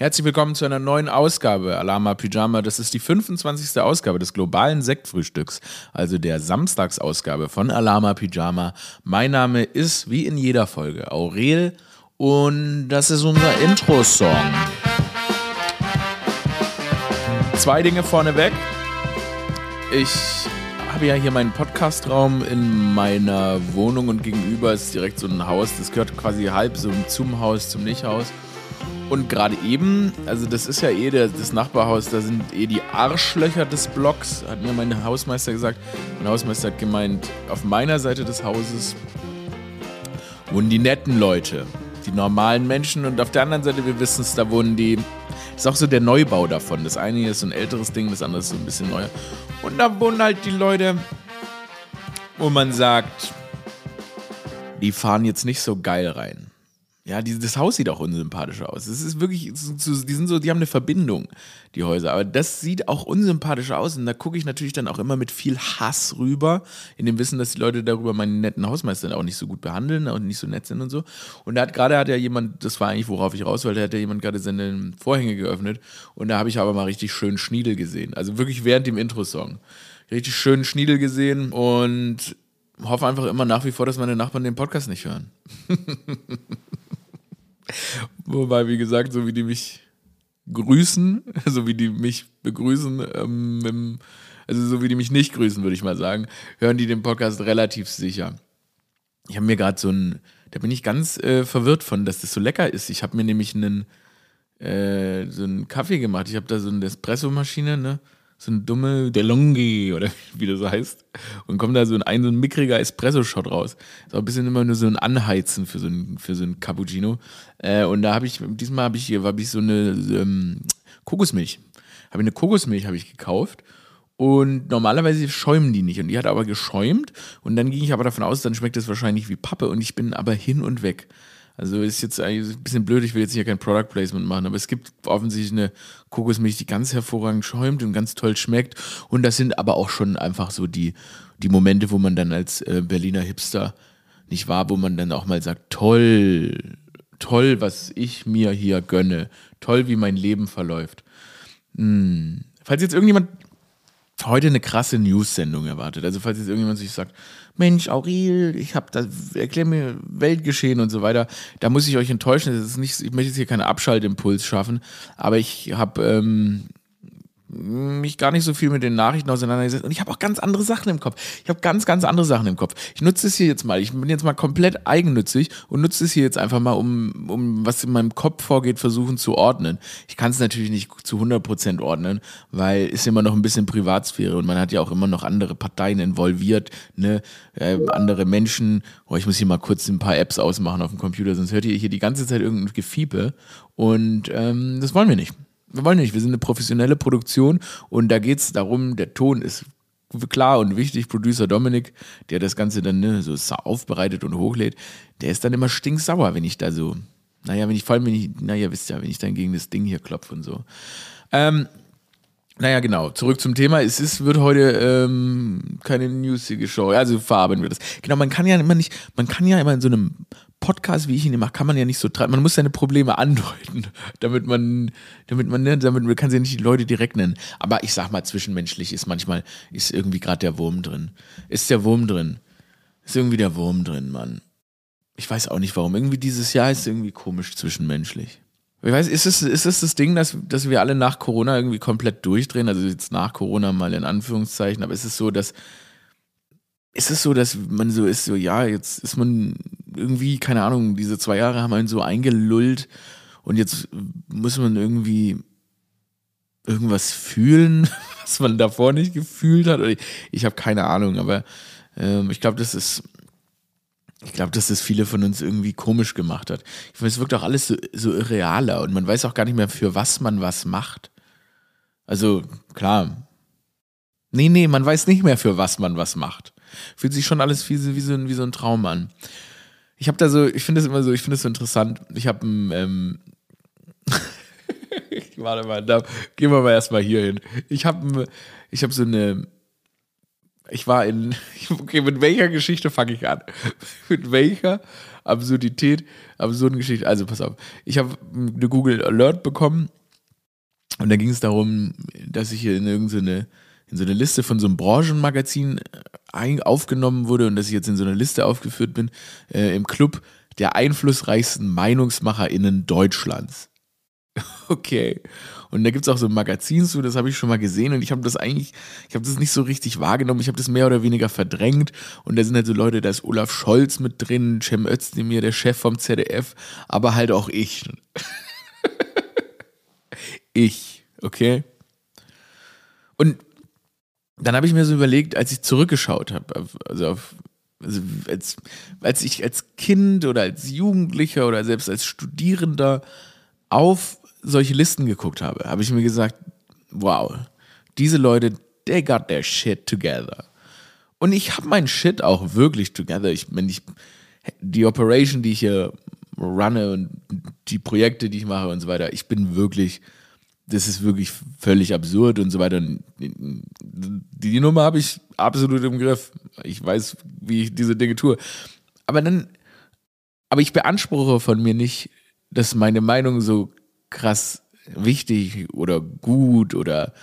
Herzlich willkommen zu einer neuen Ausgabe Alama Pyjama. Das ist die 25. Ausgabe des globalen Sektfrühstücks, also der Samstagsausgabe von Alama Pyjama. Mein Name ist wie in jeder Folge Aurel und das ist unser Intro-Song. Zwei Dinge vorneweg. Ich habe ja hier meinen Podcastraum in meiner Wohnung und gegenüber ist direkt so ein Haus. Das gehört quasi halb so zum Haus, zum Nichthaus. Und gerade eben, also das ist ja eh der, das Nachbarhaus, da sind eh die Arschlöcher des Blocks, hat mir mein Hausmeister gesagt. Mein Hausmeister hat gemeint, auf meiner Seite des Hauses wohnen die netten Leute, die normalen Menschen und auf der anderen Seite, wir wissen es, da wohnen die, ist auch so der Neubau davon. Das eine hier ist so ein älteres Ding, das andere ist so ein bisschen neuer. Und da wohnen halt die Leute, wo man sagt, die fahren jetzt nicht so geil rein. Ja, die, das Haus sieht auch unsympathisch aus. Es ist wirklich, die sind so, die haben eine Verbindung, die Häuser. Aber das sieht auch unsympathisch aus. Und da gucke ich natürlich dann auch immer mit viel Hass rüber, in dem Wissen, dass die Leute darüber meinen netten Hausmeister auch nicht so gut behandeln und nicht so nett sind und so. Und da hat gerade hat ja jemand, das war eigentlich, worauf ich raus wollte, hat ja jemand gerade seine Vorhänge geöffnet. Und da habe ich aber mal richtig schön Schniedel gesehen. Also wirklich während dem Intro-Song. Richtig schön Schniedel gesehen und hoffe einfach immer nach wie vor, dass meine Nachbarn den Podcast nicht hören. Wobei, wie gesagt, so wie die mich grüßen, so wie die mich begrüßen, ähm, also so wie die mich nicht grüßen, würde ich mal sagen, hören die den Podcast relativ sicher. Ich habe mir gerade so ein, da bin ich ganz äh, verwirrt von, dass das so lecker ist. Ich habe mir nämlich einen, äh, so einen Kaffee gemacht. Ich habe da so eine Espresso-Maschine, ne? So eine dumme DeLonghi oder wie das heißt. Und kommt da so ein, so ein mickriger Espresso-Shot raus. Ist auch ein bisschen immer nur so ein Anheizen für so ein, für so ein Cappuccino. Äh, und da habe ich, diesmal habe ich hier, habe ich so eine ähm, Kokosmilch. Habe ich eine Kokosmilch habe ich gekauft. Und normalerweise schäumen die nicht. Und die hat aber geschäumt. Und dann ging ich aber davon aus, dann schmeckt es wahrscheinlich wie Pappe. Und ich bin aber hin und weg. Also ist jetzt eigentlich ein bisschen blöd, ich will jetzt hier kein Product Placement machen, aber es gibt offensichtlich eine Kokosmilch, die ganz hervorragend schäumt und ganz toll schmeckt. Und das sind aber auch schon einfach so die, die Momente, wo man dann als äh, Berliner Hipster nicht wahr, wo man dann auch mal sagt, toll, toll, was ich mir hier gönne, toll, wie mein Leben verläuft. Hm. Falls jetzt irgendjemand heute eine krasse News-Sendung erwartet, also falls jetzt irgendjemand sich sagt, Mensch, Aurel, ich habe da, erklär mir Weltgeschehen und so weiter. Da muss ich euch enttäuschen. Das ist nicht, ich möchte jetzt hier keinen Abschaltimpuls schaffen, aber ich habe ähm, mich gar nicht so viel mit den Nachrichten auseinandergesetzt und ich habe auch ganz andere Sachen im Kopf. Ich habe ganz, ganz andere Sachen im Kopf. Ich nutze es hier jetzt mal. Ich bin jetzt mal komplett eigennützig und nutze es hier jetzt einfach mal, um, um was in meinem Kopf vorgeht, versuchen zu ordnen. Ich kann es natürlich nicht zu 100% ordnen, weil es immer noch ein bisschen Privatsphäre und man hat ja auch immer noch andere Parteien involviert, ne, äh, andere Menschen. Oh, ich muss hier mal kurz ein paar Apps ausmachen auf dem Computer, sonst hört ihr hier die ganze Zeit irgendein Gefiepe und ähm, das wollen wir nicht wir wollen nicht, wir sind eine professionelle Produktion und da geht es darum, der Ton ist klar und wichtig. Producer Dominik, der das Ganze dann ne, so aufbereitet und hochlädt, der ist dann immer stinksauer, wenn ich da so, naja, wenn ich vor allem, wenn ich, naja, wisst ihr, wenn ich dann gegen das Ding hier klopfe und so. Ähm, naja, genau. Zurück zum Thema. Es ist, wird heute ähm, keine newsige Show. Also verarbeiten wir das. Genau, man kann ja immer nicht, man kann ja immer in so einem Podcast, wie ich ihn mache, kann man ja nicht so treiben. Man muss seine Probleme andeuten, damit man, damit man, ne, damit man kann sie ja nicht die Leute direkt nennen. Aber ich sag mal, zwischenmenschlich ist manchmal, ist irgendwie gerade der Wurm drin. Ist der Wurm drin. Ist irgendwie der Wurm drin, Mann. Ich weiß auch nicht warum. Irgendwie dieses Jahr ist irgendwie komisch zwischenmenschlich. Ich weiß, ist es, ist es das Ding, dass, dass wir alle nach Corona irgendwie komplett durchdrehen? Also jetzt nach Corona mal in Anführungszeichen, aber ist es so, dass ist es so, dass man so ist, so, ja, jetzt ist man irgendwie, keine Ahnung, diese zwei Jahre haben einen so eingelullt und jetzt muss man irgendwie irgendwas fühlen, was man davor nicht gefühlt hat. Ich, habe keine Ahnung, aber ähm, ich glaube, das ist, ich glaube, dass das viele von uns irgendwie komisch gemacht hat. Ich finde, es wirkt auch alles so, so irrealer und man weiß auch gar nicht mehr, für was man was macht. Also, klar. Nee, nee, man weiß nicht mehr, für was man was macht. Fühlt sich schon alles wie, wie, so, wie so ein Traum an. Ich habe da so, ich finde es immer so, ich finde es so interessant. Ich habe ein, ähm, warte mal, da gehen wir mal erstmal hier hin. Ich habe ich hab so eine, ich war in, okay, mit welcher Geschichte fange ich an? mit welcher Absurdität, absurden Geschichte? Also pass auf, ich habe eine Google Alert bekommen und da ging es darum, dass ich hier in irgendeine in so eine Liste von so einem Branchenmagazin äh, aufgenommen wurde und dass ich jetzt in so einer Liste aufgeführt bin äh, im Club der einflussreichsten MeinungsmacherInnen Deutschlands. Okay. Und da gibt es auch so ein Magazin zu, das habe ich schon mal gesehen und ich habe das eigentlich, ich habe das nicht so richtig wahrgenommen, ich habe das mehr oder weniger verdrängt und da sind halt so Leute, da ist Olaf Scholz mit drin, Cem Özdemir, der Chef vom ZDF, aber halt auch ich. ich, okay? Und dann habe ich mir so überlegt, als ich zurückgeschaut habe, also auf, also als, als ich als Kind oder als Jugendlicher oder selbst als Studierender auf solche Listen geguckt habe, habe ich mir gesagt, wow, diese Leute, they got their shit together. Und ich habe mein Shit auch wirklich together. Ich, wenn ich die Operation, die ich hier runne und die Projekte, die ich mache und so weiter, ich bin wirklich, das ist wirklich völlig absurd und so weiter. Die, die Nummer habe ich absolut im Griff. Ich weiß, wie ich diese Dinge tue. Aber dann, aber ich beanspruche von mir nicht, dass meine Meinung so krass wichtig oder gut oder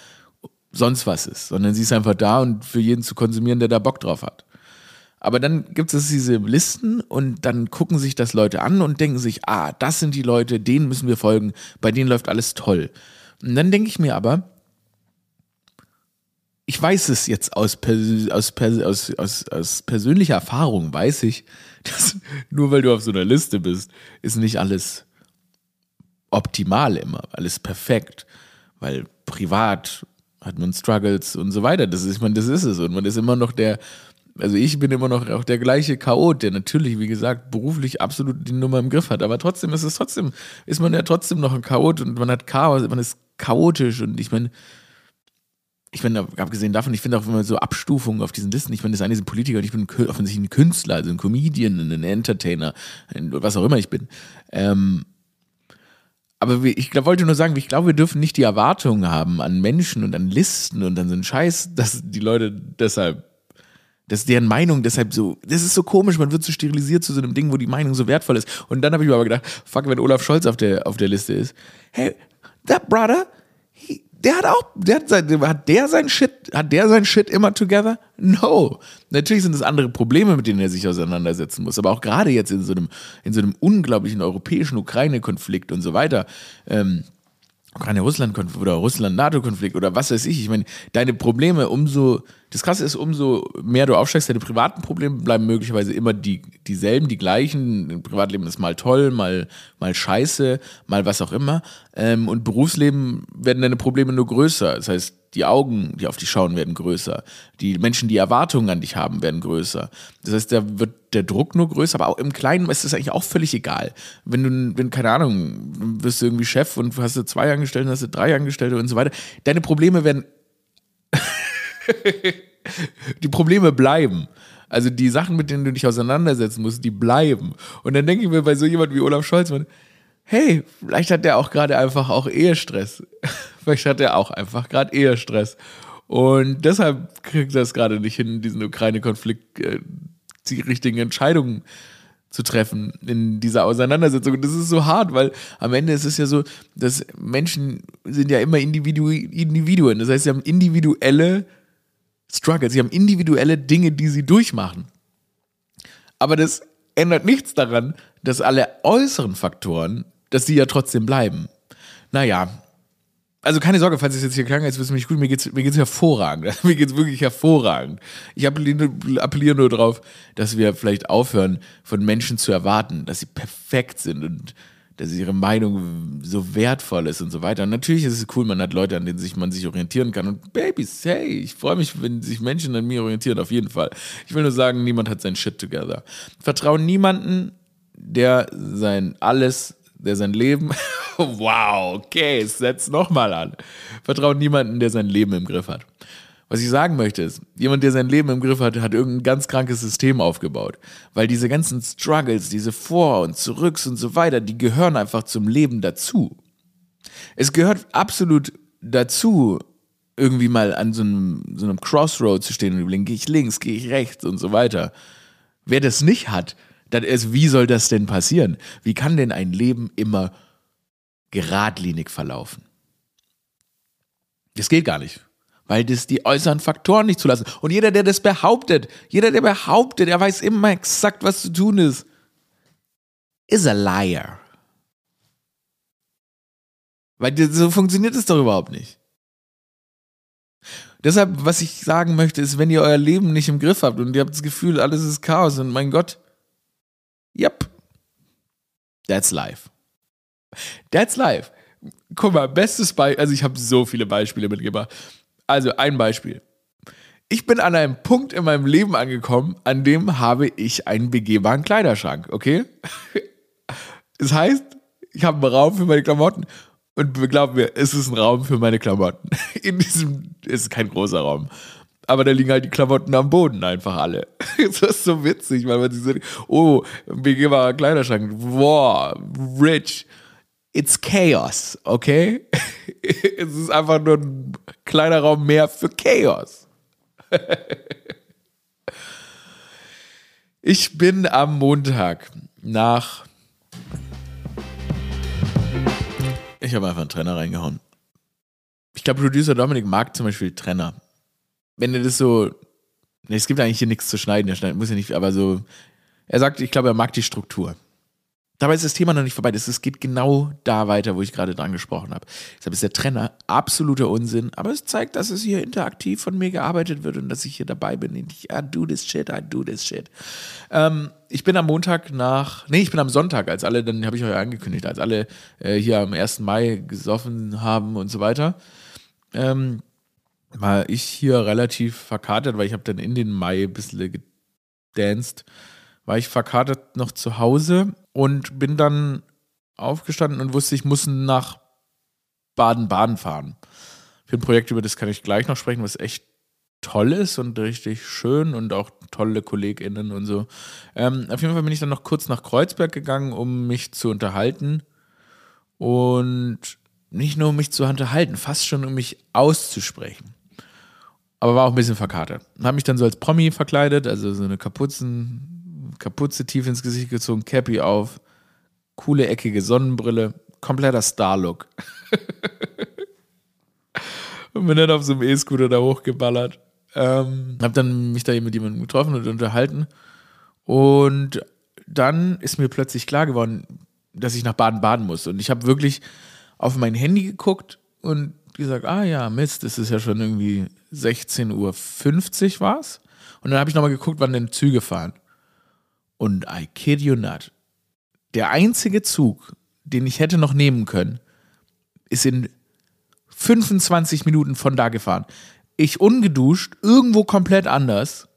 sonst was ist, sondern sie ist einfach da und für jeden zu konsumieren, der da Bock drauf hat. Aber dann gibt es diese Listen und dann gucken sich das Leute an und denken sich, ah, das sind die Leute, denen müssen wir folgen, bei denen läuft alles toll. Und dann denke ich mir aber, ich weiß es jetzt aus, aus, aus, aus, aus persönlicher Erfahrung, weiß ich, dass nur weil du auf so einer Liste bist, ist nicht alles optimal immer, alles perfekt, weil privat hat man Struggles und so weiter. Das ist, ich meine, das ist es und man ist immer noch der, also ich bin immer noch auch der gleiche Chaot, der natürlich, wie gesagt, beruflich absolut die Nummer im Griff hat, aber trotzdem ist es trotzdem, ist man ja trotzdem noch ein Chaot und man hat Chaos, man ist chaotisch und ich meine, ich meine, abgesehen davon, ich finde auch immer so Abstufungen auf diesen Listen. Ich meine, das eine sind Politiker und ich bin offensichtlich ein Künstler, also ein Comedian, ein Entertainer, was auch immer ich bin. Ähm, aber ich glaub, wollte nur sagen, ich glaube, wir dürfen nicht die Erwartungen haben an Menschen und an Listen und an so einen Scheiß, dass die Leute deshalb, dass deren Meinung deshalb so, das ist so komisch, man wird so sterilisiert zu so einem Ding, wo die Meinung so wertvoll ist. Und dann habe ich mir aber gedacht, fuck, wenn Olaf Scholz auf der, auf der Liste ist, hey, that brother, der hat auch, der hat, sein, hat der sein Shit, hat der sein Shit immer together? No. Natürlich sind es andere Probleme, mit denen er sich auseinandersetzen muss. Aber auch gerade jetzt in so einem, in so einem unglaublichen europäischen Ukraine-Konflikt und so weiter, ähm, Ukraine-Russland-Konflikt oder Russland-NATO-Konflikt oder was weiß ich. Ich meine, deine Probleme umso, das Krasse ist, umso mehr du aufsteigst, deine privaten Probleme bleiben möglicherweise immer die, dieselben, die gleichen. Privatleben ist mal toll, mal, mal scheiße, mal was auch immer. Ähm, und Berufsleben werden deine Probleme nur größer. Das heißt, die Augen, die auf dich schauen, werden größer. Die Menschen, die Erwartungen an dich haben, werden größer. Das heißt, da wird der Druck nur größer, aber auch im Kleinen ist das eigentlich auch völlig egal. Wenn du, wenn, keine Ahnung, du wirst irgendwie Chef und hast du zwei Angestellte, hast du drei Angestellte und so weiter. Deine Probleme werden. die Probleme bleiben. Also die Sachen, mit denen du dich auseinandersetzen musst, die bleiben. Und dann denke ich mir bei so jemand wie Olaf Scholz, hey, vielleicht hat der auch gerade einfach auch Ehestress. vielleicht hat er auch einfach gerade Ehestress. Und deshalb kriegt er es gerade nicht hin, diesen Ukraine-Konflikt äh, die richtigen Entscheidungen zu treffen in dieser Auseinandersetzung. Und das ist so hart, weil am Ende ist es ja so, dass Menschen sind ja immer Individu Individuen. Das heißt, sie haben individuelle Struggles, sie haben individuelle Dinge, die sie durchmachen. Aber das ändert nichts daran, dass alle äußeren Faktoren dass die ja trotzdem bleiben. Naja. Also keine Sorge, falls es jetzt hier klang, würde es mich gut, mir geht's, mir geht's hervorragend. mir geht's wirklich hervorragend. Ich appelliere, appelliere nur darauf, dass wir vielleicht aufhören, von Menschen zu erwarten, dass sie perfekt sind und dass ihre Meinung so wertvoll ist und so weiter. Und natürlich ist es cool, man hat Leute, an denen sich man sich orientieren kann. Und Babys, hey, ich freue mich, wenn sich Menschen an mir orientieren, auf jeden Fall. Ich will nur sagen, niemand hat sein Shit together. Vertraue niemanden, der sein alles der sein Leben. wow, okay, setz nochmal an. Vertraut niemanden, der sein Leben im Griff hat. Was ich sagen möchte ist, jemand, der sein Leben im Griff hat, hat irgendein ganz krankes System aufgebaut. Weil diese ganzen Struggles, diese Vor- und Zurücks und so weiter, die gehören einfach zum Leben dazu. Es gehört absolut dazu, irgendwie mal an so einem, so einem Crossroad zu stehen und überlegen, gehe ich links, gehe ich rechts und so weiter. Wer das nicht hat, dann ist, wie soll das denn passieren? Wie kann denn ein Leben immer geradlinig verlaufen? Das geht gar nicht, weil das die äußeren Faktoren nicht zulassen. Und jeder, der das behauptet, jeder, der behauptet, er weiß immer exakt, was zu tun ist, is a liar. Weil so funktioniert es doch überhaupt nicht. Deshalb, was ich sagen möchte, ist, wenn ihr euer Leben nicht im Griff habt und ihr habt das Gefühl, alles ist Chaos und mein Gott, yep, that's life. That's life. Guck mal, bestes Beispiel, also ich habe so viele Beispiele mitgebracht. Also ein Beispiel. Ich bin an einem Punkt in meinem Leben angekommen, an dem habe ich einen begehbaren Kleiderschrank, okay? Das heißt, ich habe einen Raum für meine Klamotten und glaub mir, es ist ein Raum für meine Klamotten. In diesem, es ist kein großer Raum. Aber da liegen halt die Klamotten am Boden einfach alle. Das ist so witzig, weil man sich so, oh, begehbarer Kleiderschrank, wow, rich. It's chaos, okay? es ist einfach nur ein kleiner Raum mehr für Chaos. ich bin am Montag nach Ich habe einfach einen Trenner reingehauen. Ich glaube, Producer Dominik mag zum Beispiel Trenner. Wenn er das so. Es gibt eigentlich hier nichts zu schneiden, er schneidet, muss ja nicht, aber so. Er sagt, ich glaube, er mag die Struktur. Dabei ist das Thema noch nicht vorbei. Es geht genau da weiter, wo ich gerade dran gesprochen habe. Deshalb ist der Trenner absoluter Unsinn, aber es zeigt, dass es hier interaktiv von mir gearbeitet wird und dass ich hier dabei bin. Ich, I do this shit, I do this shit. Ähm, ich bin am Montag nach, nee, ich bin am Sonntag, als alle, dann habe ich euch angekündigt, als alle äh, hier am 1. Mai gesoffen haben und so weiter, ähm, war ich hier relativ verkatert, weil ich habe dann in den Mai ein bisschen gedanced war ich verkatert noch zu Hause und bin dann aufgestanden und wusste, ich muss nach Baden-Baden fahren. Für ein Projekt, über das kann ich gleich noch sprechen, was echt toll ist und richtig schön und auch tolle KollegInnen und so. Ähm, auf jeden Fall bin ich dann noch kurz nach Kreuzberg gegangen, um mich zu unterhalten. Und nicht nur um mich zu unterhalten, fast schon um mich auszusprechen. Aber war auch ein bisschen verkatert. Habe mich dann so als Promi verkleidet, also so eine Kapuzen, Kapuze tief ins Gesicht gezogen, Cappy auf, coole eckige Sonnenbrille, kompletter Star-Look. und bin dann auf so einem E-Scooter da hochgeballert. Ähm, hab dann mich da mit jemandem getroffen und unterhalten. Und dann ist mir plötzlich klar geworden, dass ich nach Baden-Baden muss. Und ich habe wirklich auf mein Handy geguckt und gesagt, ah ja, Mist, es ist ja schon irgendwie 16.50 Uhr war es. Und dann habe ich nochmal geguckt, wann denn Züge fahren. Und I kid you not, der einzige Zug, den ich hätte noch nehmen können, ist in 25 Minuten von da gefahren. Ich ungeduscht, irgendwo komplett anders,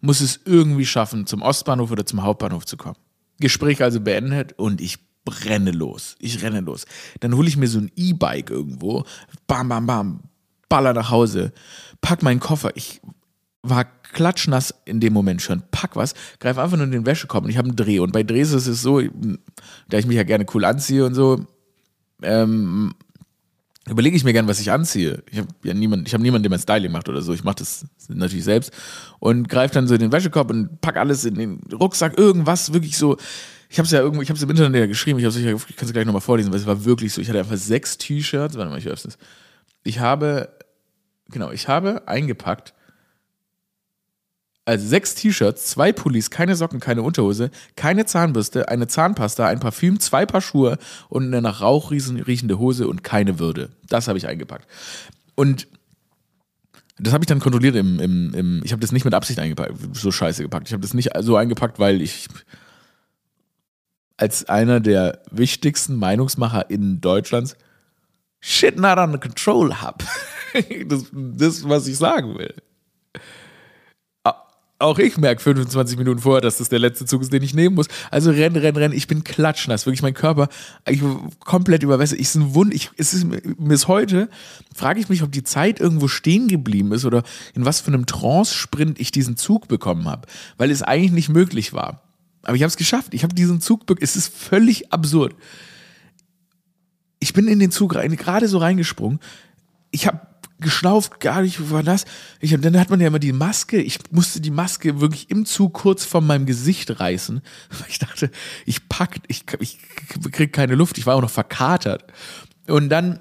muss es irgendwie schaffen, zum Ostbahnhof oder zum Hauptbahnhof zu kommen. Gespräch also beendet und ich brenne los. Ich renne los. Dann hole ich mir so ein E-Bike irgendwo, bam, bam, bam, baller nach Hause, pack meinen Koffer. Ich war klatschnass in dem Moment schon. Pack was, greif einfach nur in den Wäschekorb und ich habe einen Dreh. Und bei Drehs ist es so, da ich mich ja gerne cool anziehe und so, ähm, überlege ich mir gern, was ich anziehe. Ich habe ja niemand, ich habe niemanden, der mein Styling macht oder so. Ich mache das natürlich selbst und greife dann so in den Wäschekorb und pack alles in den Rucksack, irgendwas wirklich so. Ich habe es ja irgendwo, ich habe es im Internet ja geschrieben. Ich habe sicher, ich kann es gleich nochmal vorlesen, weil es war wirklich so. Ich hatte einfach sechs T-Shirts. Warte mal, ich öffne es. Ich habe, genau, ich habe eingepackt also sechs T-Shirts, zwei Pullis, keine Socken, keine Unterhose, keine Zahnbürste, eine Zahnpasta, ein Parfüm, zwei Paar Schuhe und eine nach Rauch riechende Hose und keine Würde. Das habe ich eingepackt. Und das habe ich dann kontrolliert im, im, im ich habe das nicht mit Absicht eingepackt, so scheiße gepackt. Ich habe das nicht so eingepackt, weil ich als einer der wichtigsten Meinungsmacher in Deutschlands shit not under control habe. das, das, was ich sagen will auch ich merke 25 Minuten vorher, dass das der letzte Zug ist, den ich nehmen muss. Also renn, renn, renn. Ich bin klatschnass. Wirklich mein Körper, ich komplett überwässert. Ich ein Wund. Ich, es ist, bis heute frage ich mich, ob die Zeit irgendwo stehen geblieben ist oder in was für einem Trance-Sprint ich diesen Zug bekommen habe. Weil es eigentlich nicht möglich war. Aber ich habe es geschafft. Ich habe diesen Zug, es ist völlig absurd. Ich bin in den Zug rein, gerade so reingesprungen. Ich habe geschnauft, gar nicht, war das. Ich, hab, dann hat man ja immer die Maske. Ich musste die Maske wirklich im Zug kurz von meinem Gesicht reißen. Ich dachte, ich pack, ich, ich krieg keine Luft. Ich war auch noch verkatert. Und dann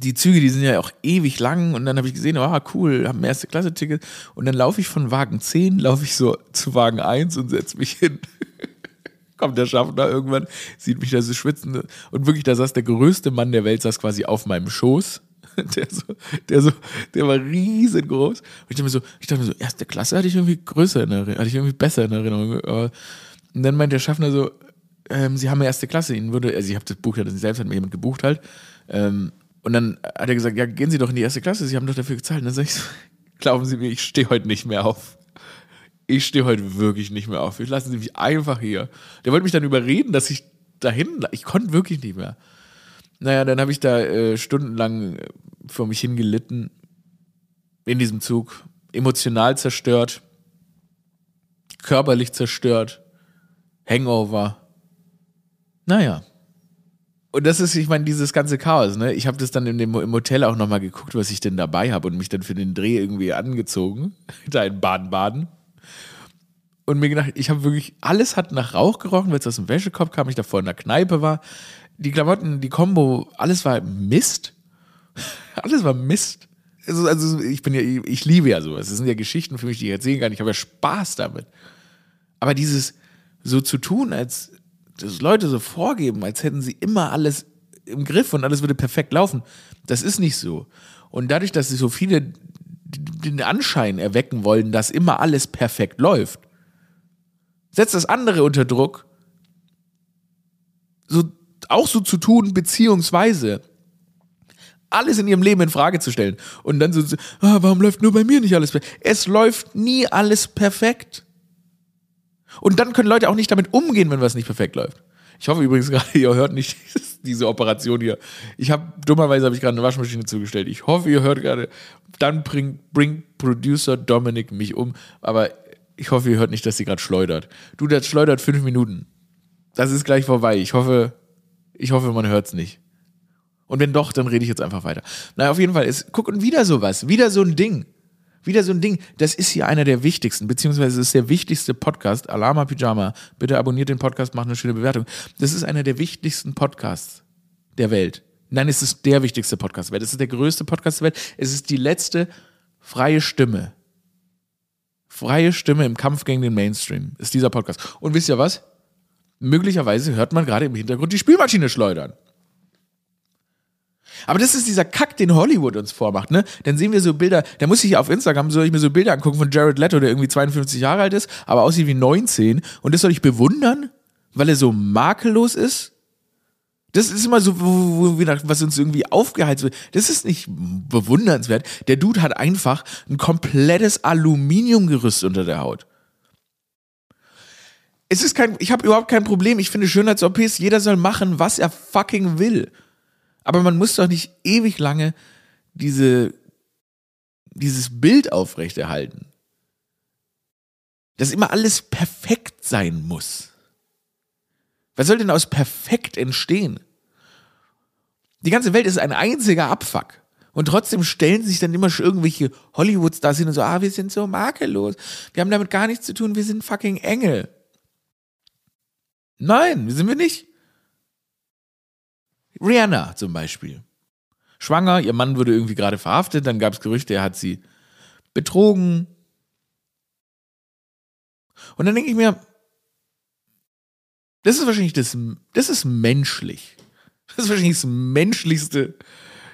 die Züge, die sind ja auch ewig lang und dann habe ich gesehen, ah, cool, haben erste Klasse Ticket und dann laufe ich von Wagen 10, laufe ich so zu Wagen 1 und setze mich hin. Kommt der Schaffner irgendwann, sieht mich da so schwitzen und wirklich, da saß der größte Mann der Welt, saß quasi auf meinem Schoß. Der, so, der, so, der war riesengroß. Und ich dachte mir so, ich dachte mir so, erste Klasse hatte ich irgendwie größer in Erinnerung, hatte ich irgendwie besser in Erinnerung. Und dann meint der Schaffner so, ähm, Sie haben ja erste Klasse, Ihnen würde, also ich habe das Buch ja selbst, hat mir jemand gebucht halt. Ähm, und dann hat er gesagt, ja, gehen Sie doch in die erste Klasse, Sie haben doch dafür gezahlt. Und dann sage ich so, glauben Sie mir, ich stehe heute nicht mehr auf. Ich stehe heute wirklich nicht mehr auf. Lassen Sie mich einfach hier. Der wollte mich dann überreden, dass ich dahin, ich konnte wirklich nicht mehr. Naja, dann habe ich da äh, stundenlang äh, vor mich hingelitten in diesem Zug, emotional zerstört, körperlich zerstört, Hangover. Naja. Und das ist, ich meine, dieses ganze Chaos, ne? Ich habe das dann in dem, im Hotel auch nochmal geguckt, was ich denn dabei habe und mich dann für den Dreh irgendwie angezogen. da in Baden-Baden. Und mir gedacht, ich habe wirklich, alles hat nach Rauch gerochen, weil es aus dem Wäschekorb kam, ich davor in der Kneipe war. Die Klamotten, die Combo, alles war Mist. alles war Mist. Also, also, ich bin ja, ich liebe ja sowas. Das sind ja Geschichten für mich, die ich erzählen kann. Ich habe ja Spaß damit. Aber dieses so zu tun, als dass Leute so vorgeben, als hätten sie immer alles im Griff und alles würde perfekt laufen. Das ist nicht so. Und dadurch, dass sie so viele den Anschein erwecken wollen, dass immer alles perfekt läuft, setzt das andere unter Druck, so auch so zu tun, beziehungsweise alles in ihrem Leben in Frage zu stellen und dann so, ah, warum läuft nur bei mir nicht alles perfekt? Es läuft nie alles perfekt. Und dann können Leute auch nicht damit umgehen, wenn was nicht perfekt läuft. Ich hoffe übrigens gerade, ihr hört nicht diese Operation hier. Ich habe dummerweise habe ich gerade eine Waschmaschine zugestellt. Ich hoffe, ihr hört gerade. Dann bringt bring Producer Dominik mich um. Aber ich hoffe, ihr hört nicht, dass sie gerade schleudert. Du, das schleudert fünf Minuten. Das ist gleich vorbei. Ich hoffe, ich hoffe, man hört es nicht. Und wenn doch, dann rede ich jetzt einfach weiter. Naja, auf jeden Fall ist, guck, und wieder sowas, wieder so ein Ding. Wieder so ein Ding, das ist hier einer der wichtigsten, beziehungsweise ist der wichtigste Podcast, Alama Pyjama. Bitte abonniert den Podcast, macht eine schöne Bewertung. Das ist einer der wichtigsten Podcasts der Welt. Nein, es ist der wichtigste Podcast der Welt. Es ist der größte Podcast der Welt. Es ist die letzte freie Stimme. Freie Stimme im Kampf gegen den Mainstream ist dieser Podcast. Und wisst ihr was? Möglicherweise hört man gerade im Hintergrund die Spülmaschine schleudern. Aber das ist dieser Kack, den Hollywood uns vormacht, ne? Dann sehen wir so Bilder, da muss ich auf Instagram, soll ich mir so Bilder angucken von Jared Leto, der irgendwie 52 Jahre alt ist, aber aussieht wie 19. Und das soll ich bewundern, weil er so makellos ist? Das ist immer so, wo, wo, was uns irgendwie aufgeheizt wird. Das ist nicht bewundernswert. Der Dude hat einfach ein komplettes Aluminiumgerüst unter der Haut. Es ist kein, ich habe überhaupt kein Problem. Ich finde Schönheits-OPs, jeder soll machen, was er fucking will. Aber man muss doch nicht ewig lange diese, dieses Bild aufrechterhalten. Dass immer alles perfekt sein muss. Was soll denn aus perfekt entstehen? Die ganze Welt ist ein einziger Abfuck. Und trotzdem stellen sich dann immer schon irgendwelche Hollywood-Stars hin und so, ah, wir sind so makellos. Wir haben damit gar nichts zu tun, wir sind fucking Engel. Nein, sind wir nicht. Rihanna zum Beispiel. Schwanger, ihr Mann wurde irgendwie gerade verhaftet, dann gab es Gerüchte, er hat sie betrogen. Und dann denke ich mir, das ist wahrscheinlich das, das ist menschlich. Das ist wahrscheinlich das menschlichste.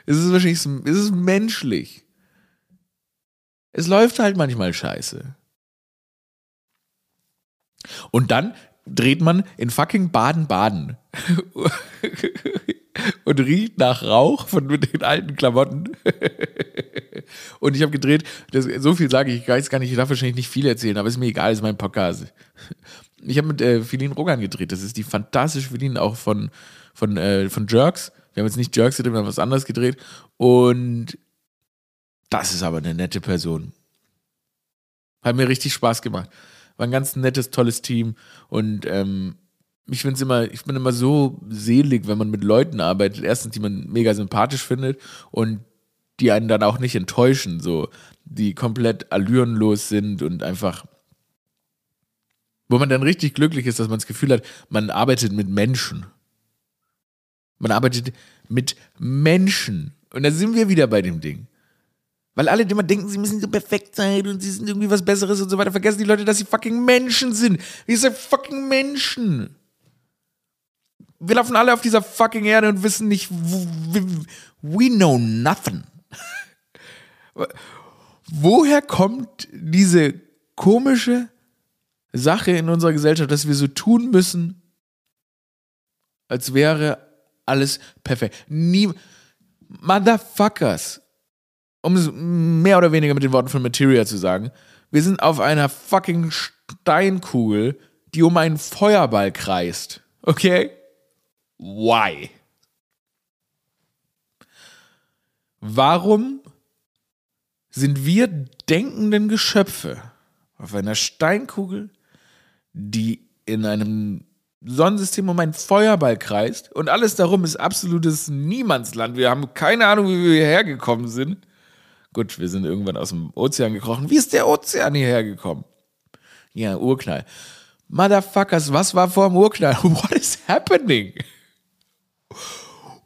Es ist wahrscheinlich, es ist menschlich. Es läuft halt manchmal scheiße. Und dann dreht man in fucking Baden-Baden und riecht nach Rauch von den alten Klamotten. und ich habe gedreht, das, so viel sage ich, weiß gar nicht, ich darf wahrscheinlich nicht viel erzählen, aber ist mir egal, ist mein Podcast. Ich habe mit äh, Feline Rogan gedreht, das ist die fantastische Feline auch von, von, äh, von Jerks. Wir haben jetzt nicht Jerks gedreht, wir haben was anderes gedreht. Und das ist aber eine nette Person. Hat mir richtig Spaß gemacht. War ein ganz nettes, tolles Team. Und ähm, ich finde immer, ich bin immer so selig, wenn man mit Leuten arbeitet. Erstens, die man mega sympathisch findet und die einen dann auch nicht enttäuschen, so, die komplett allürenlos sind und einfach, wo man dann richtig glücklich ist, dass man das Gefühl hat, man arbeitet mit Menschen. Man arbeitet mit Menschen. Und da sind wir wieder bei dem Ding. Weil alle immer denken, sie müssen so perfekt sein und sie sind irgendwie was Besseres und so weiter. Vergessen die Leute, dass sie fucking Menschen sind. Wir sind fucking Menschen. Wir laufen alle auf dieser fucking Erde und wissen nicht, we know nothing. Woher kommt diese komische Sache in unserer Gesellschaft, dass wir so tun müssen, als wäre alles perfekt? Nie, Motherfuckers, um es mehr oder weniger mit den Worten von Materia zu sagen, wir sind auf einer fucking Steinkugel, die um einen Feuerball kreist. Okay? Why? Warum sind wir denkenden Geschöpfe auf einer Steinkugel, die in einem Sonnensystem um einen Feuerball kreist und alles darum ist absolutes Niemandsland. Wir haben keine Ahnung, wie wir hierher gekommen sind. Gut, wir sind irgendwann aus dem Ozean gekrochen. Wie ist der Ozean hierher gekommen? Ja, Urknall. Motherfuckers, was war vor dem Urknall? What is happening?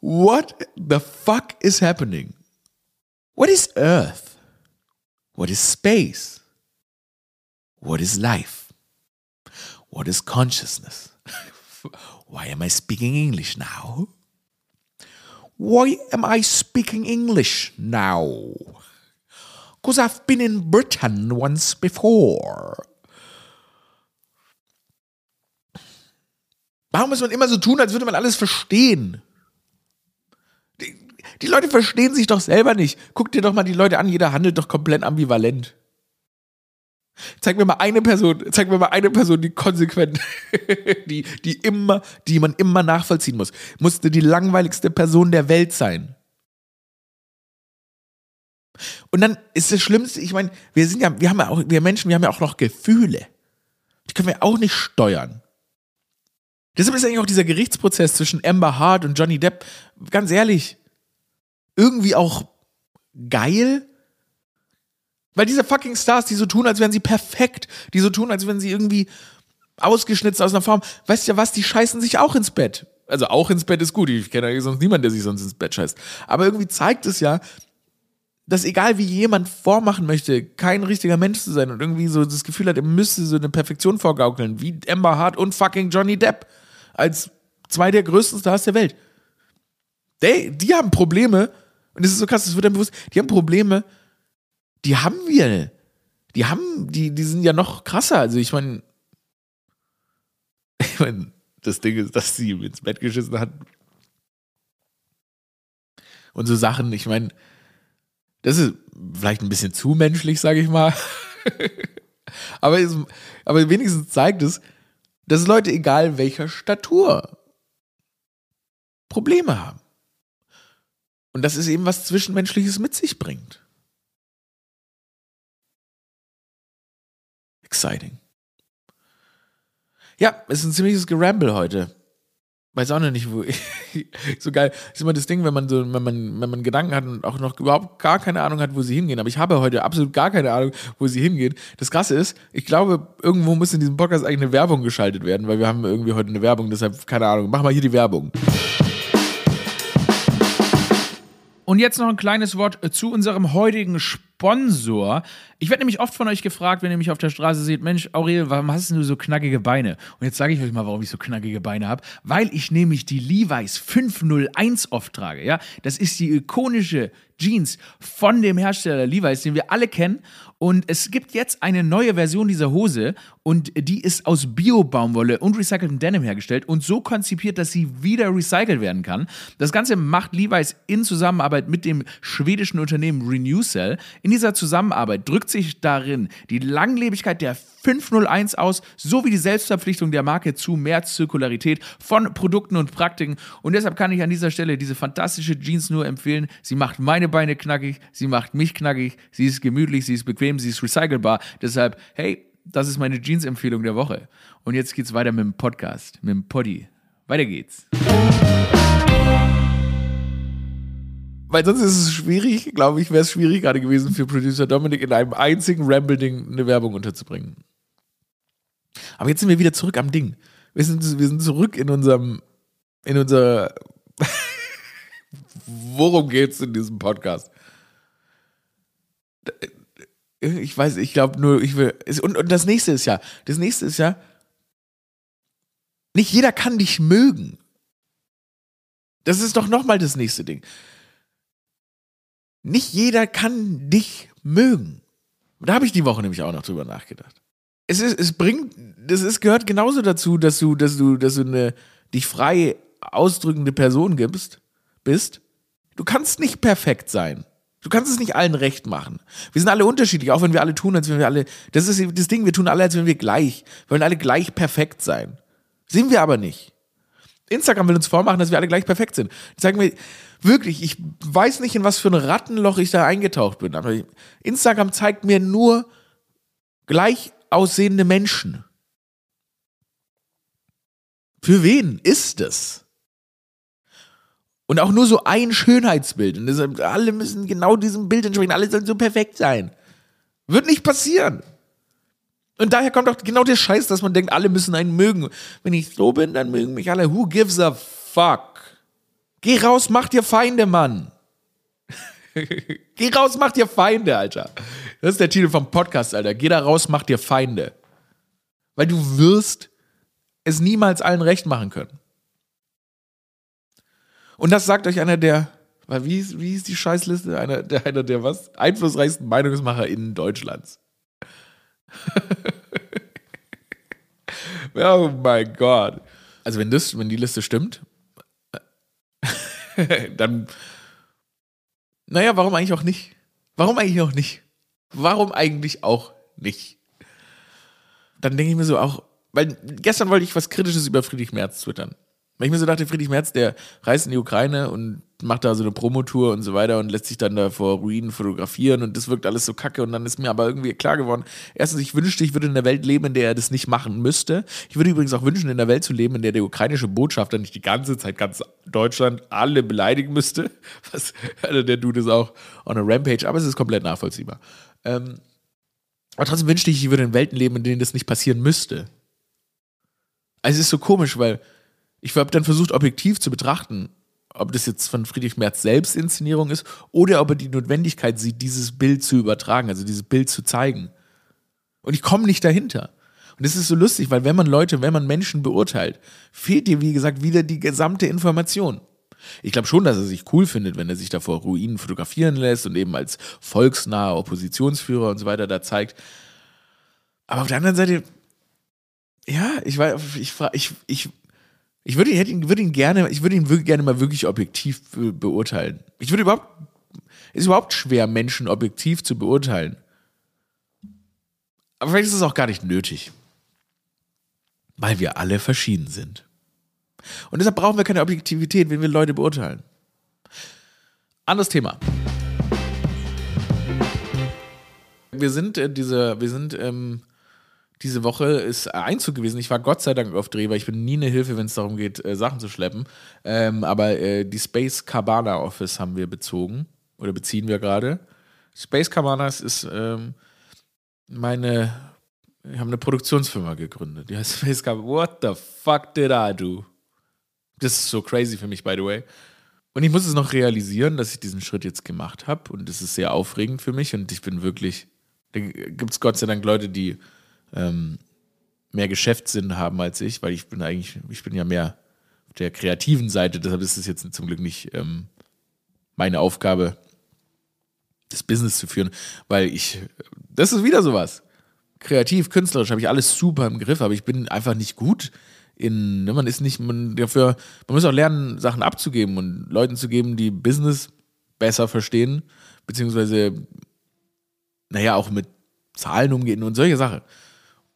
What the fuck is happening? What is Earth? What is space? What is life? What is consciousness? Why am I speaking English now? Why am I speaking English now? Because I've been in Britain once before. Warum muss man immer so tun, als würde man alles verstehen? Die, die Leute verstehen sich doch selber nicht. Guck dir doch mal die Leute an, jeder handelt doch komplett ambivalent. Zeig mir mal eine Person, zeig mir mal eine Person, die konsequent, die, die immer, die man immer nachvollziehen muss. Musste die langweiligste Person der Welt sein. Und dann ist das Schlimmste, ich meine, wir sind ja, wir haben ja auch, wir Menschen, wir haben ja auch noch Gefühle. Die können wir auch nicht steuern. Deshalb ist eigentlich auch dieser Gerichtsprozess zwischen Amber Hart und Johnny Depp, ganz ehrlich, irgendwie auch geil, weil diese fucking Stars, die so tun, als wären sie perfekt, die so tun, als wären sie irgendwie ausgeschnitzt aus einer Form, weißt du ja was, die scheißen sich auch ins Bett. Also auch ins Bett ist gut, ich kenne ja sonst niemanden, der sich sonst ins Bett scheißt. Aber irgendwie zeigt es ja, dass egal wie jemand vormachen möchte, kein richtiger Mensch zu sein und irgendwie so das Gefühl hat, er müsste so eine Perfektion vorgaukeln, wie Amber Hart und fucking Johnny Depp als zwei der größten Stars der Welt. Die, die haben Probleme, und das ist so krass, das wird dann bewusst, die haben Probleme, die haben wir. Die haben, die, die sind ja noch krasser. Also ich meine, ich meine, das Ding ist, dass sie ins Bett geschissen hat. Und so Sachen, ich meine, das ist vielleicht ein bisschen zu menschlich, sage ich mal. aber, es, aber wenigstens zeigt es, dass Leute, egal welcher Statur, Probleme haben. Und dass es eben was Zwischenmenschliches mit sich bringt. Exciting. Ja, es ist ein ziemliches Geramble heute. Weiß auch noch nicht, wo. so geil. Ist immer das Ding, wenn man so, wenn man, wenn man Gedanken hat und auch noch überhaupt gar keine Ahnung hat, wo sie hingehen. Aber ich habe heute absolut gar keine Ahnung, wo sie hingehen. Das Krasse ist, ich glaube, irgendwo muss in diesem Podcast eigentlich eine Werbung geschaltet werden, weil wir haben irgendwie heute eine Werbung, deshalb, keine Ahnung. Mach mal hier die Werbung. Und jetzt noch ein kleines Wort zu unserem heutigen Sponsor. Ich werde nämlich oft von euch gefragt, wenn ihr mich auf der Straße seht, Mensch, Aurel, warum hast du so knackige Beine? Und jetzt sage ich euch mal, warum ich so knackige Beine habe. Weil ich nämlich die Levi's 501 oft trage. Ja? Das ist die ikonische Jeans von dem Hersteller Levi's, den wir alle kennen. Und es gibt jetzt eine neue Version dieser Hose und die ist aus Bio-Baumwolle und recyceltem Denim hergestellt und so konzipiert, dass sie wieder recycelt werden kann. Das Ganze macht Levi's in Zusammenarbeit mit dem schwedischen Unternehmen Renewcell. In dieser Zusammenarbeit drückt sich darin die Langlebigkeit der 501 aus, sowie die Selbstverpflichtung der Marke zu mehr Zirkularität von Produkten und Praktiken. Und deshalb kann ich an dieser Stelle diese fantastische Jeans nur empfehlen. Sie macht meine Beine knackig, sie macht mich knackig, sie ist gemütlich, sie ist bequem, sie ist recycelbar. Deshalb, hey, das ist meine Jeans-Empfehlung der Woche. Und jetzt geht's weiter mit dem Podcast, mit dem Poddy. Weiter geht's. Weil sonst ist es schwierig, glaube ich, wäre es schwierig gerade gewesen für Producer Dominik in einem einzigen Ramble-Ding eine Werbung unterzubringen. Aber jetzt sind wir wieder zurück am Ding. Wir sind, wir sind zurück in unserem, in unserer. Worum geht's in diesem Podcast? Ich weiß, ich glaube nur, ich will. Und, und das nächste ist ja, das nächste ist ja, nicht jeder kann dich mögen. Das ist doch nochmal das nächste Ding. Nicht jeder kann dich mögen. Da habe ich die Woche nämlich auch noch drüber nachgedacht. Es ist, es bringt, das ist, gehört genauso dazu, dass du, dass du, dass du eine dich frei ausdrückende Person gibst, bist. Du kannst nicht perfekt sein. Du kannst es nicht allen recht machen. Wir sind alle unterschiedlich, auch wenn wir alle tun, als wenn wir alle. Das ist das Ding, wir tun alle, als wenn wir gleich. Wir wollen alle gleich perfekt sein. Sind wir aber nicht. Instagram will uns vormachen, dass wir alle gleich perfekt sind. Sagen wir, wirklich, ich weiß nicht, in was für ein Rattenloch ich da eingetaucht bin, aber Instagram zeigt mir nur gleich aussehende Menschen. Für wen ist es? Und auch nur so ein Schönheitsbild. Und deshalb, alle müssen genau diesem Bild entsprechen. Alle sollen so perfekt sein. Wird nicht passieren. Und daher kommt auch genau der Scheiß, dass man denkt, alle müssen einen mögen. Wenn ich so bin, dann mögen mich alle. Who gives a fuck? Geh raus, mach dir Feinde, Mann. Geh raus, mach dir Feinde, Alter. Das ist der Titel vom Podcast, Alter. Geh da raus, mach dir Feinde. Weil du wirst es niemals allen recht machen können. Und das sagt euch einer der, wie, wie ist die Scheißliste? Einer der, einer der was? Einflussreichsten MeinungsmacherInnen Deutschlands. oh mein Gott. Also wenn das, wenn die Liste stimmt, dann, naja, warum eigentlich auch nicht? Warum eigentlich auch nicht? Warum eigentlich auch nicht? Dann denke ich mir so auch, weil gestern wollte ich was Kritisches über Friedrich Merz twittern. Weil ich mir so dachte, Friedrich Merz, der reist in die Ukraine und macht da so eine Promotour und so weiter und lässt sich dann da vor Ruinen fotografieren und das wirkt alles so kacke und dann ist mir aber irgendwie klar geworden, erstens, ich wünschte, ich würde in einer Welt leben, in der er das nicht machen müsste. Ich würde übrigens auch wünschen, in einer Welt zu leben, in der der ukrainische Botschafter nicht die ganze Zeit ganz Deutschland alle beleidigen müsste. Was, also der Dude ist auch on a Rampage, aber es ist komplett nachvollziehbar. Ähm, aber trotzdem wünschte ich, ich würde in Welten leben, in denen das nicht passieren müsste. Also es ist so komisch, weil ich habe dann versucht, objektiv zu betrachten, ob das jetzt von Friedrich Merz selbst Inszenierung ist oder ob er die Notwendigkeit sieht, dieses Bild zu übertragen, also dieses Bild zu zeigen. Und ich komme nicht dahinter. Und es ist so lustig, weil wenn man Leute, wenn man Menschen beurteilt, fehlt dir, wie gesagt, wieder die gesamte Information. Ich glaube schon, dass er sich cool findet, wenn er sich da vor Ruinen fotografieren lässt und eben als volksnaher Oppositionsführer und so weiter da zeigt. Aber auf der anderen Seite, ja, ich ich, ich, ich, ich würde ihn, würde ihn gerne, ich würde ihn wirklich gerne mal wirklich objektiv beurteilen. Ich würde überhaupt, ist überhaupt schwer, Menschen objektiv zu beurteilen. Aber vielleicht ist es auch gar nicht nötig. Weil wir alle verschieden sind. Und deshalb brauchen wir keine Objektivität, wenn wir Leute beurteilen. Anderes Thema. Wir sind äh, diese, wir sind ähm, diese Woche ist Einzug gewesen. Ich war Gott sei Dank auf Dreh, weil ich bin nie eine Hilfe, wenn es darum geht, äh, Sachen zu schleppen. Ähm, aber äh, die Space Cabana Office haben wir bezogen oder beziehen wir gerade. Space Cabanas ist ähm, meine, wir haben eine Produktionsfirma gegründet. Die heißt Space Cabana. What the fuck did I do? Das ist so crazy für mich, by the way. Und ich muss es noch realisieren, dass ich diesen Schritt jetzt gemacht habe. Und das ist sehr aufregend für mich. Und ich bin wirklich, da gibt es Gott sei Dank Leute, die ähm, mehr Geschäftssinn haben als ich, weil ich bin eigentlich, ich bin ja mehr auf der kreativen Seite, deshalb ist es jetzt zum Glück nicht ähm, meine Aufgabe, das Business zu führen, weil ich, das ist wieder sowas. Kreativ, künstlerisch habe ich alles super im Griff, aber ich bin einfach nicht gut in, ne, man ist nicht, man dafür, man muss auch lernen, Sachen abzugeben und Leuten zu geben, die Business besser verstehen, beziehungsweise, naja, auch mit Zahlen umgehen und solche Sachen.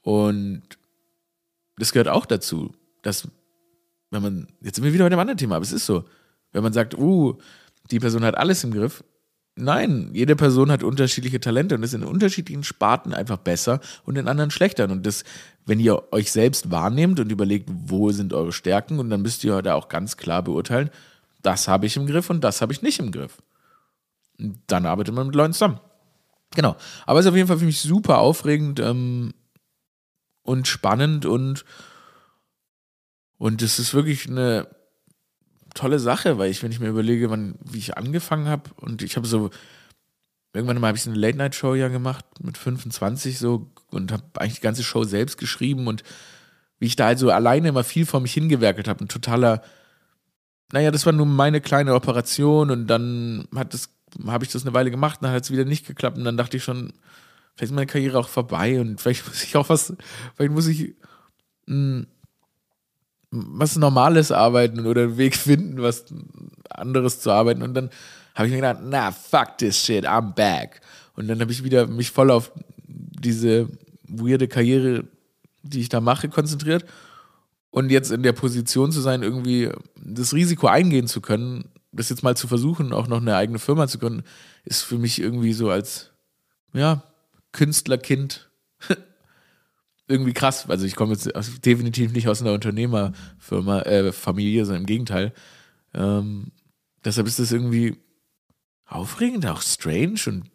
Und das gehört auch dazu, dass, wenn man, jetzt sind wir wieder bei dem anderen Thema, aber es ist so, wenn man sagt, uh, die Person hat alles im Griff. Nein, jede Person hat unterschiedliche Talente und ist in unterschiedlichen Sparten einfach besser und in anderen schlechter. Und das, wenn ihr euch selbst wahrnehmt und überlegt, wo sind eure Stärken, und dann müsst ihr da auch ganz klar beurteilen, das habe ich im Griff und das habe ich nicht im Griff. dann arbeitet man mit Leuten zusammen. Genau. Aber es ist auf jeden Fall für mich super aufregend ähm, und spannend und und es ist wirklich eine tolle Sache, weil ich, wenn ich mir überlege, wann, wie ich angefangen habe und ich habe so irgendwann mal habe ich eine Late Night Show ja gemacht mit 25 so und habe eigentlich die ganze Show selbst geschrieben und wie ich da also alleine immer viel vor mich hingewerkelt habe, ein totaler naja, das war nur meine kleine Operation und dann hat das habe ich das eine Weile gemacht, dann hat es wieder nicht geklappt und dann dachte ich schon, vielleicht ist meine Karriere auch vorbei und vielleicht muss ich auch was, vielleicht muss ich mh, hm, was Normales arbeiten oder einen Weg finden, was anderes zu arbeiten. Und dann habe ich mir gedacht, na, fuck this shit, I'm back. Und dann habe ich wieder mich voll auf diese weirde Karriere, die ich da mache, konzentriert. Und jetzt in der Position zu sein, irgendwie das Risiko eingehen zu können, das jetzt mal zu versuchen, auch noch eine eigene Firma zu können, ist für mich irgendwie so als, ja, Künstlerkind irgendwie krass. Also ich komme jetzt definitiv nicht aus einer Unternehmerfirma, äh, Familie, sondern im Gegenteil. Ähm, deshalb ist das irgendwie aufregend, auch strange und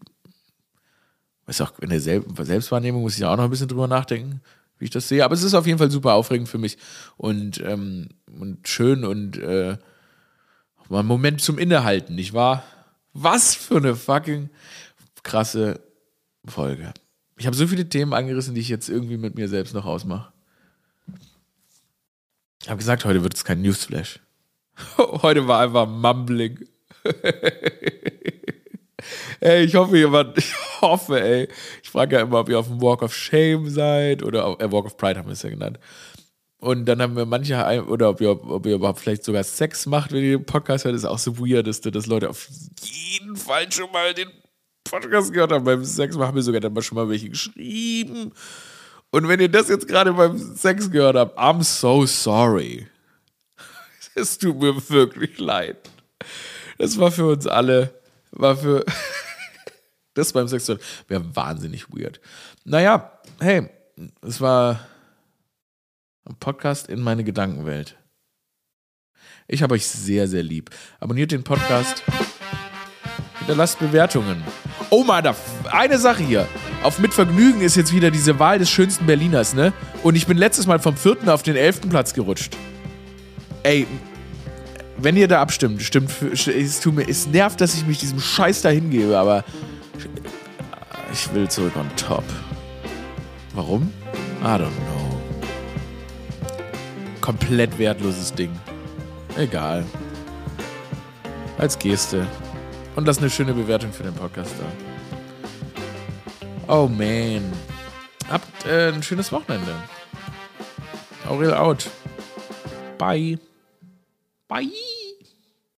weiß auch, in der Sel Selbstwahrnehmung muss ich auch noch ein bisschen drüber nachdenken, wie ich das sehe. Aber es ist auf jeden Fall super aufregend für mich und, ähm, und schön und äh, mal einen Moment zum Innehalten, nicht wahr? Was für eine fucking krasse Folge. Ich habe so viele Themen angerissen, die ich jetzt irgendwie mit mir selbst noch ausmache. Ich habe gesagt, heute wird es kein Newsflash. heute war einfach Mumbling. ey, ich hoffe, jemand, ich hoffe, ey. Ich frage ja immer, ob ihr auf dem Walk of Shame seid oder auf, äh, Walk of Pride haben wir es ja genannt. Und dann haben wir manche, oder ob ihr, ob ihr überhaupt vielleicht sogar Sex macht, wenn ihr den Podcast hört, ist auch so weird, dass Leute auf jeden Fall schon mal den Podcast gehört haben. Beim Sex haben wir sogar dann mal schon mal welche geschrieben. Und wenn ihr das jetzt gerade beim Sex gehört habt, I'm so sorry. Es tut mir wirklich leid. Das war für uns alle, war für das beim Sex wäre wahnsinnig weird. Naja, hey, es war ein Podcast in meine Gedankenwelt. Ich habe euch sehr, sehr lieb. Abonniert den Podcast. Hinterlasst Bewertungen. Oh Mann, eine Sache hier. Auf Mitvergnügen ist jetzt wieder diese Wahl des schönsten Berliners, ne? Und ich bin letztes Mal vom vierten auf den elften Platz gerutscht. Ey, wenn ihr da abstimmt, stimmt, es, tut mir, es nervt, dass ich mich diesem Scheiß da hingebe, aber ich will zurück on top. Warum? I don't know. Komplett wertloses Ding. Egal. Als Geste. Und lass eine schöne Bewertung für den Podcast da. Oh man. Habt äh, ein schönes Wochenende. Aurel out. Bye. Bye.